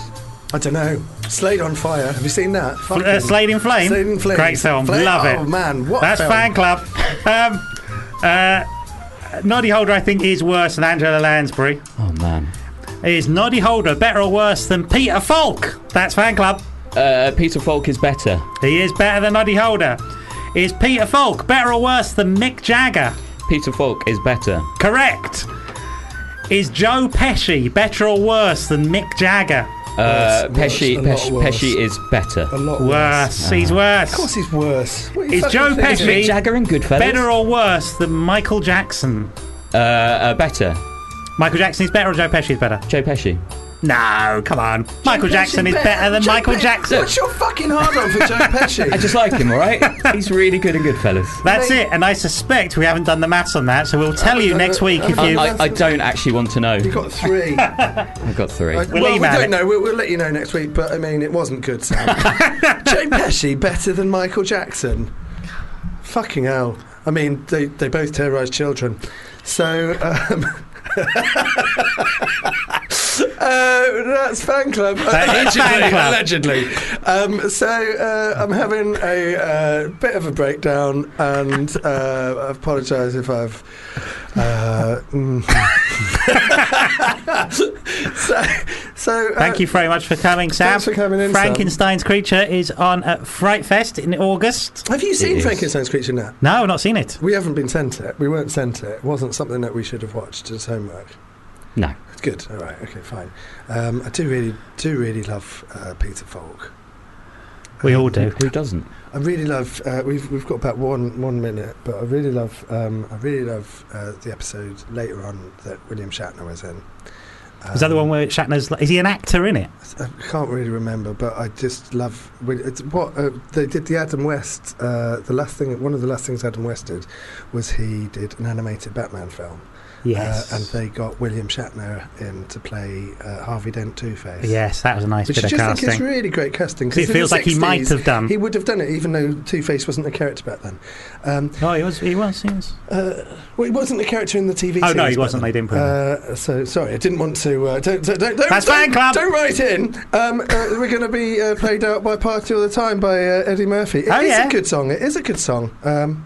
I don't know. Slade on Fire. Have you seen that? Fl- uh, Slade in Flame. Slade in Flames. Great film. Flame- Love it. Oh, man. What That's film. fan club. Um, uh, Noddy Holder, I think, is worse than Angela Lansbury. Oh man. Is Noddy Holder better or worse than Peter Falk? That's fan club. Uh, Peter Falk is better. He is better than Noddy Holder. Is Peter Falk better or worse than Mick Jagger? Peter Falk is better. Correct. Is Joe Pesci better or worse than Mick Jagger? Uh, Worse, Pesci, worse, Pesci. Pesci is better. A lot worse. Worse. He's worse. Of course he's worse. What Is Joe thinking? Is Pesci Mick Jagger in Goodfellas? better or worse than Michael Jackson? Uh, uh, better. Michael Jackson is better or Joe Pesci is better? Joe Pesci. No, come on. Michael Pesci Jackson is better than Joe Michael Pesci- Jackson. What's your fucking hard on for Joe Pesci? I just like him, alright? He's really good in Goodfellas. That's it, and I suspect we haven't done the maths on that, so we'll tell you next week if you. I, I don't actually want to know. You got three. I've got three. Right, We'll well, we email don't it. know. We'll, we'll let you know next week. But I mean, it wasn't good, Sam. Joe Pesci better than Michael Jackson. Fucking hell. I mean, they, they both terrorise children. So, um, uh, that's fan club. That is fan club. Allegedly. Um, so, uh, I'm having a uh, bit of a breakdown, and uh, I apologise if I've. Uh, mm. so, so uh, Thank you very much for coming, Sam. Thanks for coming in, Sam. Frankenstein's Creature is on at Fright Fest in August. Have you seen is. Frankenstein's Creature now? No, I've not seen it. We haven't been sent it. We weren't sent it. It wasn't something that we should have watched as homework. No. It's good. All right. Okay. Fine. Um, I do really, do really love uh, Peter Falk. We all do. Who doesn't? I really love. Uh, we've we've got about one one minute, but I really love. Um, I really love uh, the episode later on that William Shatner was in. Is that the one where Shatner's? Is he an actor in it? I can't really remember, but I just love it's what uh, they did. The Adam West, uh, the last thing, one of the last things Adam West did was he did an animated Batman film, Yes. uh, and they got William Shatner in to play uh, Harvey Dent Two Face. yes, that was a nice Which bit I of just think is casting. really great casting. 'Cause it feels like he might have done. He would have done it, even though Two Face wasn't a character back then. Um, Oh, he was. He was. He was. uh, well, he wasn't a character in the TV. Oh, no, he wasn't. then. They didn't put him Uh, so sorry, I didn't want to. Uh, don't, don't, don't, That's don't, fan club. Don't write in. Um, uh, we're going to be uh, played out by "Party All the Time" by uh, Eddie Murphy. It is Oh, yeah. a good song. It is a good song. Um,